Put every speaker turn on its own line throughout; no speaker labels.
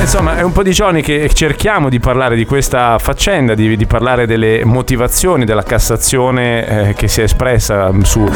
Insomma, è un po' di giorni che cerchiamo di parlare di questa faccenda, di, di parlare delle motivazioni della Cassazione eh, che si è espressa mm, su,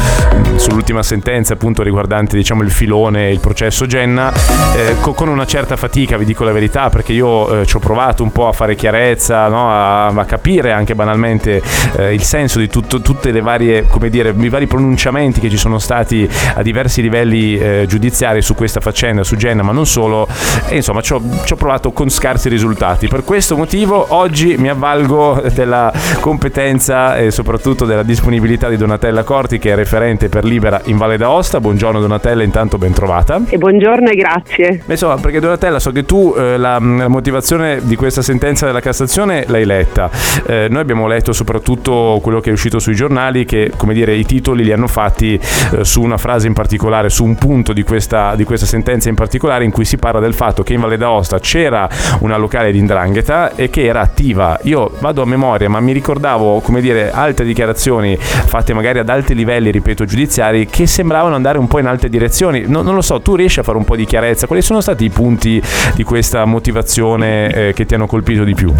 sull'ultima sentenza, appunto riguardante diciamo, il filone, il processo Genna, eh, co- con una certa fatica, vi dico la verità, perché io eh, ci ho provato un po' a fare chiarezza, no? a, a, capire anche banalmente eh, il senso di tutto, tutte le varie, come dire, i vari pronunciamenti che ci sono stati a diversi livelli eh, giudiziari su questa faccenda, su Genna, ma non solo. E insomma, ci ho, ci ho provato con scarsi risultati. Per questo motivo oggi mi avvalgo della competenza e soprattutto della disponibilità di Donatella Corti che è referente per Libera in Valle d'Aosta. Buongiorno Donatella, intanto ben trovata.
E buongiorno e grazie.
Insomma, perché Donatella so che tu eh, la, la, motivazione di questa sentenza della Cassazione l'hai letta. Eh, noi abbiamo letto soprattutto quello che è uscito sui giornali che, come dire, i titoli li hanno fatti eh, su una frase in particolare, su un punto di questa, di questa sentenza in particolare in cui si parla del fatto che in Valle d'Aosta c'era una locale di indrangheta e che era attiva. Io vado a memoria, ma mi ricordavo, come dire, altre dichiarazioni fatte magari ad alti livelli, ripeto, giudiziari, che sembravano andare un po' in altre direzioni. No, non lo so, tu riesci a fare un po' di chiarezza? Quali sono stati i punti di questa motivazione eh, che ti hanno colpito di più?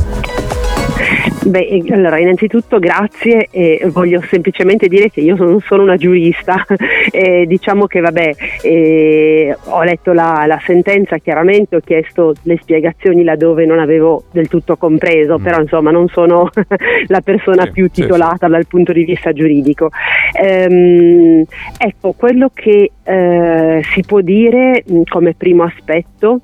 Beh, allora innanzitutto grazie e voglio semplicemente dire che io non sono una giurista, eh, diciamo che vabbè, eh, ho letto la, la, sentenza chiaramente, ho chiesto le spiegazioni laddove non avevo del tutto compreso, mm. però insomma non sono la persona sì, più titolata sì, dal punto di vista giuridico. Ehm, ecco, quello che eh, si può dire come primo aspetto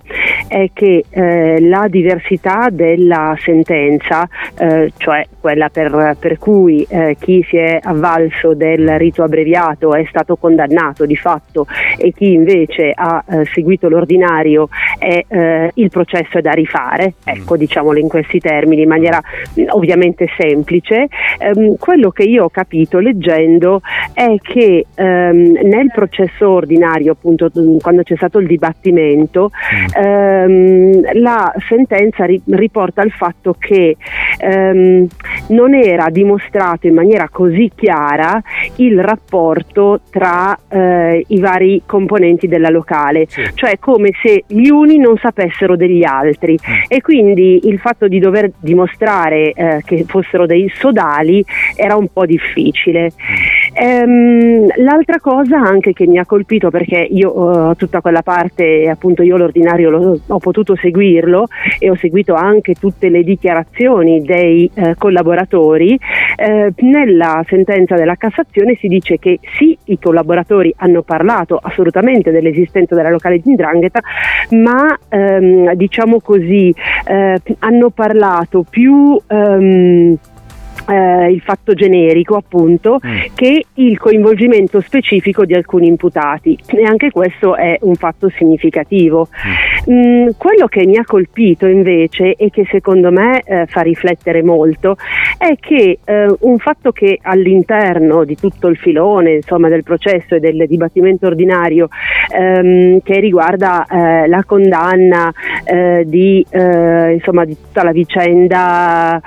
è che eh, la diversità della sentenza eh, cioè quella per, per cui eh, chi si è avvalso del rito abbreviato è stato condannato di fatto e chi invece ha eh, seguito l'ordinario è, eh, il processo è da rifare, ecco mm. diciamolo in questi termini in maniera ovviamente semplice. Ehm, quello che io ho capito leggendo è che ehm, nel processo ordinario, appunto quando c'è stato il dibattimento, mm. ehm, la sentenza ri- riporta il fatto che ehm, non era dimostrato in maniera così chiara il rapporto tra eh, i vari componenti della locale, sì. cioè come se gli uni non sapessero degli altri mm. e quindi il fatto di dover dimostrare eh, che fossero dei sodali era un po' difficile. Mm. Ehm, l'altra cosa anche che mi ha colpito perché io uh, tutta quella parte, appunto io l'ordinario lo, ho potuto seguirlo e ho seguito anche tutte le dichiarazioni dei eh, collaboratori, eh, nella sentenza della Cassazione si dice che sì, i collaboratori hanno parlato assolutamente dell'esistenza della locale di Ndrangheta, ma ehm, diciamo così eh, hanno parlato più... Ehm, eh, il fatto generico appunto mm. che il coinvolgimento specifico di alcuni imputati e anche questo è un fatto significativo. Mm. Mm, quello che mi ha colpito invece e che secondo me eh, fa riflettere molto è che eh, un fatto che all'interno di tutto il filone insomma, del processo e del dibattimento ordinario ehm, che riguarda eh, la condanna eh, di, eh, insomma, di, tutta la vicenda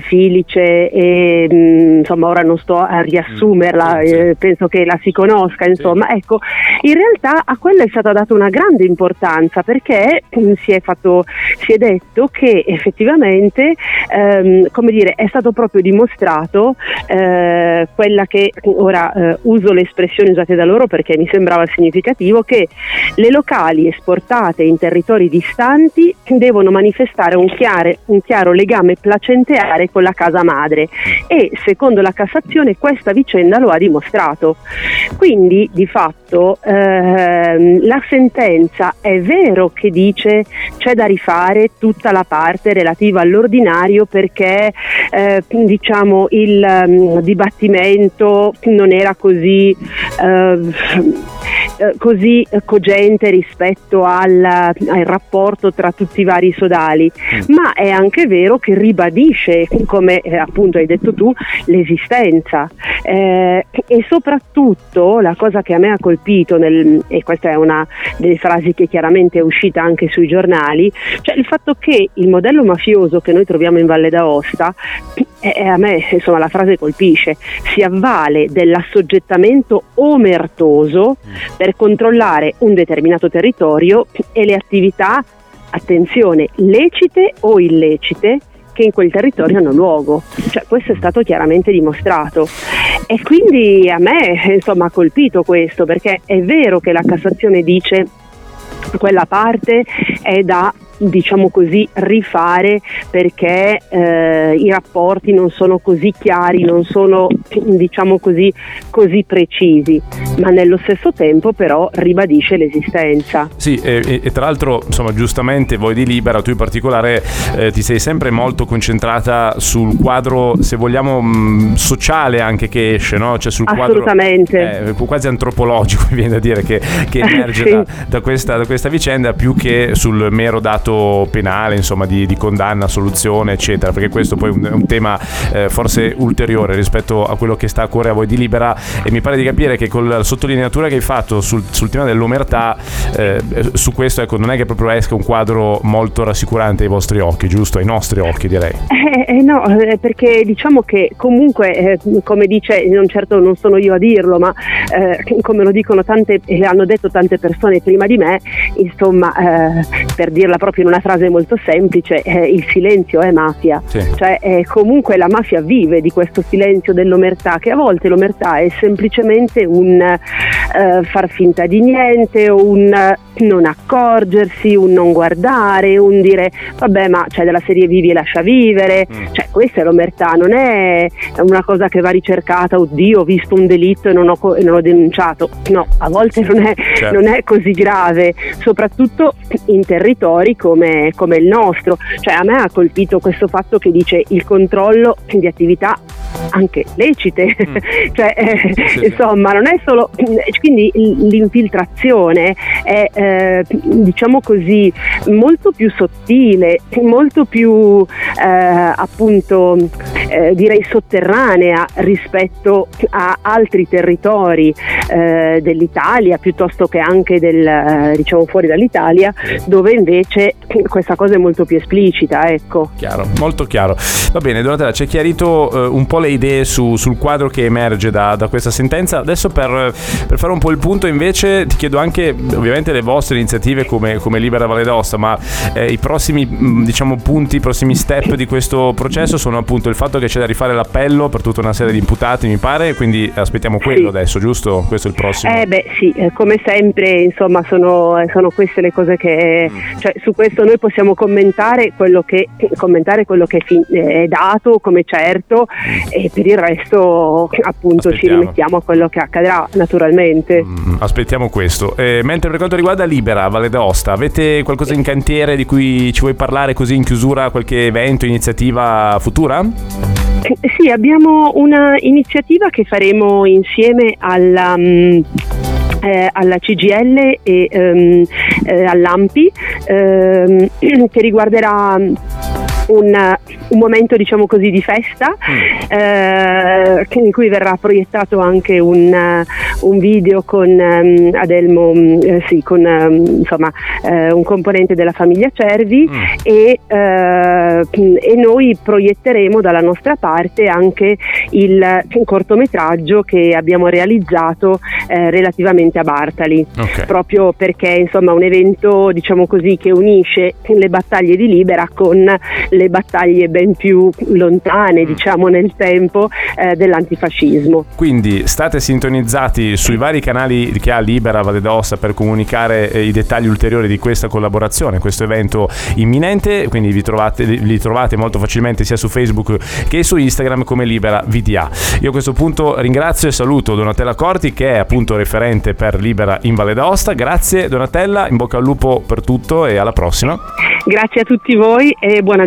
Filice e mm, insomma ora non sto a riassumerla, mm, eh, penso che la si conosca, insomma, sì. ecco, in realtà a quella è stata data una grande importanza perché mm, si è, fatto, si è detto che effettivamente ehm, come dire, è stato proprio dimostrato eh, quella che ora eh, uso le espressioni usate da loro perché mi sembrava significativo che le locali esportate in territori distanti devono manifestare un, chiare, un chiaro legame placenteare con la casa madre e secondo la Cassazione questa vicenda lo ha dimostrato. Quindi di fatto ehm, la sentenza è vero che dice c'è da rifare tutta la parte relativa all'ordinario perché eh, diciamo il um, dibattimento non era così eh, eh, così cogente rispetto al, al, rapporto tra tutti i vari sodali, mm. ma è anche vero che ribadisce, come eh, appunto hai detto tu, l'esistenza. Eh, e soprattutto la cosa che a me ha colpito, nel, e questa è una delle frasi che chiaramente è uscita anche sui giornali, cioè il fatto che il modello mafioso che noi troviamo in Valle d'Aosta, eh, a me insomma la frase colpisce, si avvale dell'assoggettamento omertoso per controllare un determinato territorio e le attività, attenzione, lecite o illecite che in quel territorio hanno luogo. Cioè, questo è stato chiaramente dimostrato. E quindi a me insomma, ha colpito questo, perché è vero che la Cassazione dice quella parte è da diciamo così, rifare perché eh, i rapporti non sono così chiari, non sono diciamo così, così precisi, ma nello stesso tempo però ribadisce l'esistenza.
Sì, e, e tra l'altro, insomma, giustamente voi di Libera, tu in particolare eh, ti sei sempre molto concentrata sul quadro, se vogliamo, mh, sociale anche che esce, no? Cioè sul quadro eh, quasi antropologico, mi viene da dire, che, che emerge sì. da, da, questa, da questa vicenda, più che sul mero dato dato penale, insomma, di, di condanna, soluzione, eccetera, perché questo poi è un, tema eh, forse ulteriore rispetto a quello che sta a cuore a voi di Libera e mi pare di capire che con la sottolineatura che hai fatto sul, sul tema dell'omertà, eh, su questo ecco, non è che proprio esca un quadro molto rassicurante ai vostri occhi, giusto? Ai nostri occhi direi.
Eh, eh no, eh, perché diciamo che comunque, eh, come dice, non certo non sono io a dirlo, ma come lo dicono tante, e hanno detto tante persone prima di me, insomma, per dirla proprio in una frase molto semplice, eh, il silenzio è mafia, sì. cioè eh, comunque la mafia vive di questo silenzio dell'omertà, che a volte l'omertà è semplicemente un eh, far finta di niente, un non accorgersi, un non guardare, un dire vabbè ma c'è della serie vivi e lascia vivere, mm. cioè questa è l'omertà, non è una cosa che va ricercata, oddio ho visto un delitto e non ho, e non ho denunciato, no, a volte non è, certo. non è, così grave, soprattutto in territori come, come il nostro, cioè a me ha colpito questo fatto che dice il controllo di attività anche lecite, mm. cioè, eh, sì, insomma non è solo, quindi l'infiltrazione è eh, diciamo così molto più sottile, molto più eh, appunto eh, direi sotterranea rispetto a altri territori eh, dell'Italia piuttosto che anche del, eh, diciamo fuori dall'Italia dove invece questa cosa è molto più esplicita ecco.
Chiaro, molto chiaro. Va bene Donatella, ci hai chiarito eh, un po' le idee su, sul quadro che emerge da, da questa sentenza. Adesso per, per, fare un po' il punto invece ti chiedo anche ovviamente le vostre iniziative come, come Libera Valle d'Osta, ma eh, i prossimi diciamo, punti, i prossimi step di questo processo sono appunto il fatto che c'è da rifare l'appello per tutta una serie di imputati mi pare, quindi aspettiamo quello sì. adesso, giusto? Questo è il prossimo.
Eh beh sì, eh, come sempre insomma sono, sono queste le cose che, mm. cioè, su questo noi possiamo commentare quello che, commentare quello che è dato come certo mm. e per il resto appunto Aspettiamo. ci rimettiamo a quello che accadrà naturalmente.
Mm, aspettiamo questo. Eh, mentre per quanto riguarda Libera, Valle d'Aosta, avete qualcosa in cantiere di cui ci vuoi parlare così in chiusura, qualche evento, iniziativa futura?
Sì, abbiamo una iniziativa che faremo insieme alla... Um, eh, alla CGL e um, eh, all'AMPI ehm, che riguarderà un, un momento diciamo così di festa mm. eh, in cui verrà proiettato anche un, un video con um, Adelmo, um, eh, sì, con um, insomma, eh, un componente della famiglia Cervi mm. e, eh, e, noi proietteremo dalla nostra parte anche il cortometraggio che abbiamo realizzato eh, relativamente a Bartali, okay. proprio perché insomma un evento diciamo così che unisce le battaglie di Libera con le battaglie ben più lontane, mm. diciamo, nel tempo eh, dell'antifascismo.
Quindi state sintonizzati sui vari canali che ha Libera Valle d'Ossa per comunicare eh, i dettagli ulteriori di questa collaborazione, questo evento imminente, quindi vi trovate, li trovate molto facilmente sia su Facebook che su Instagram come Libera VDA. Io a questo punto ringrazio e saluto Donatella Corti che è appunto referente per Libera in Valle d'Aosta. Grazie Donatella, in bocca al lupo per tutto e alla prossima.
Grazie a tutti voi e buona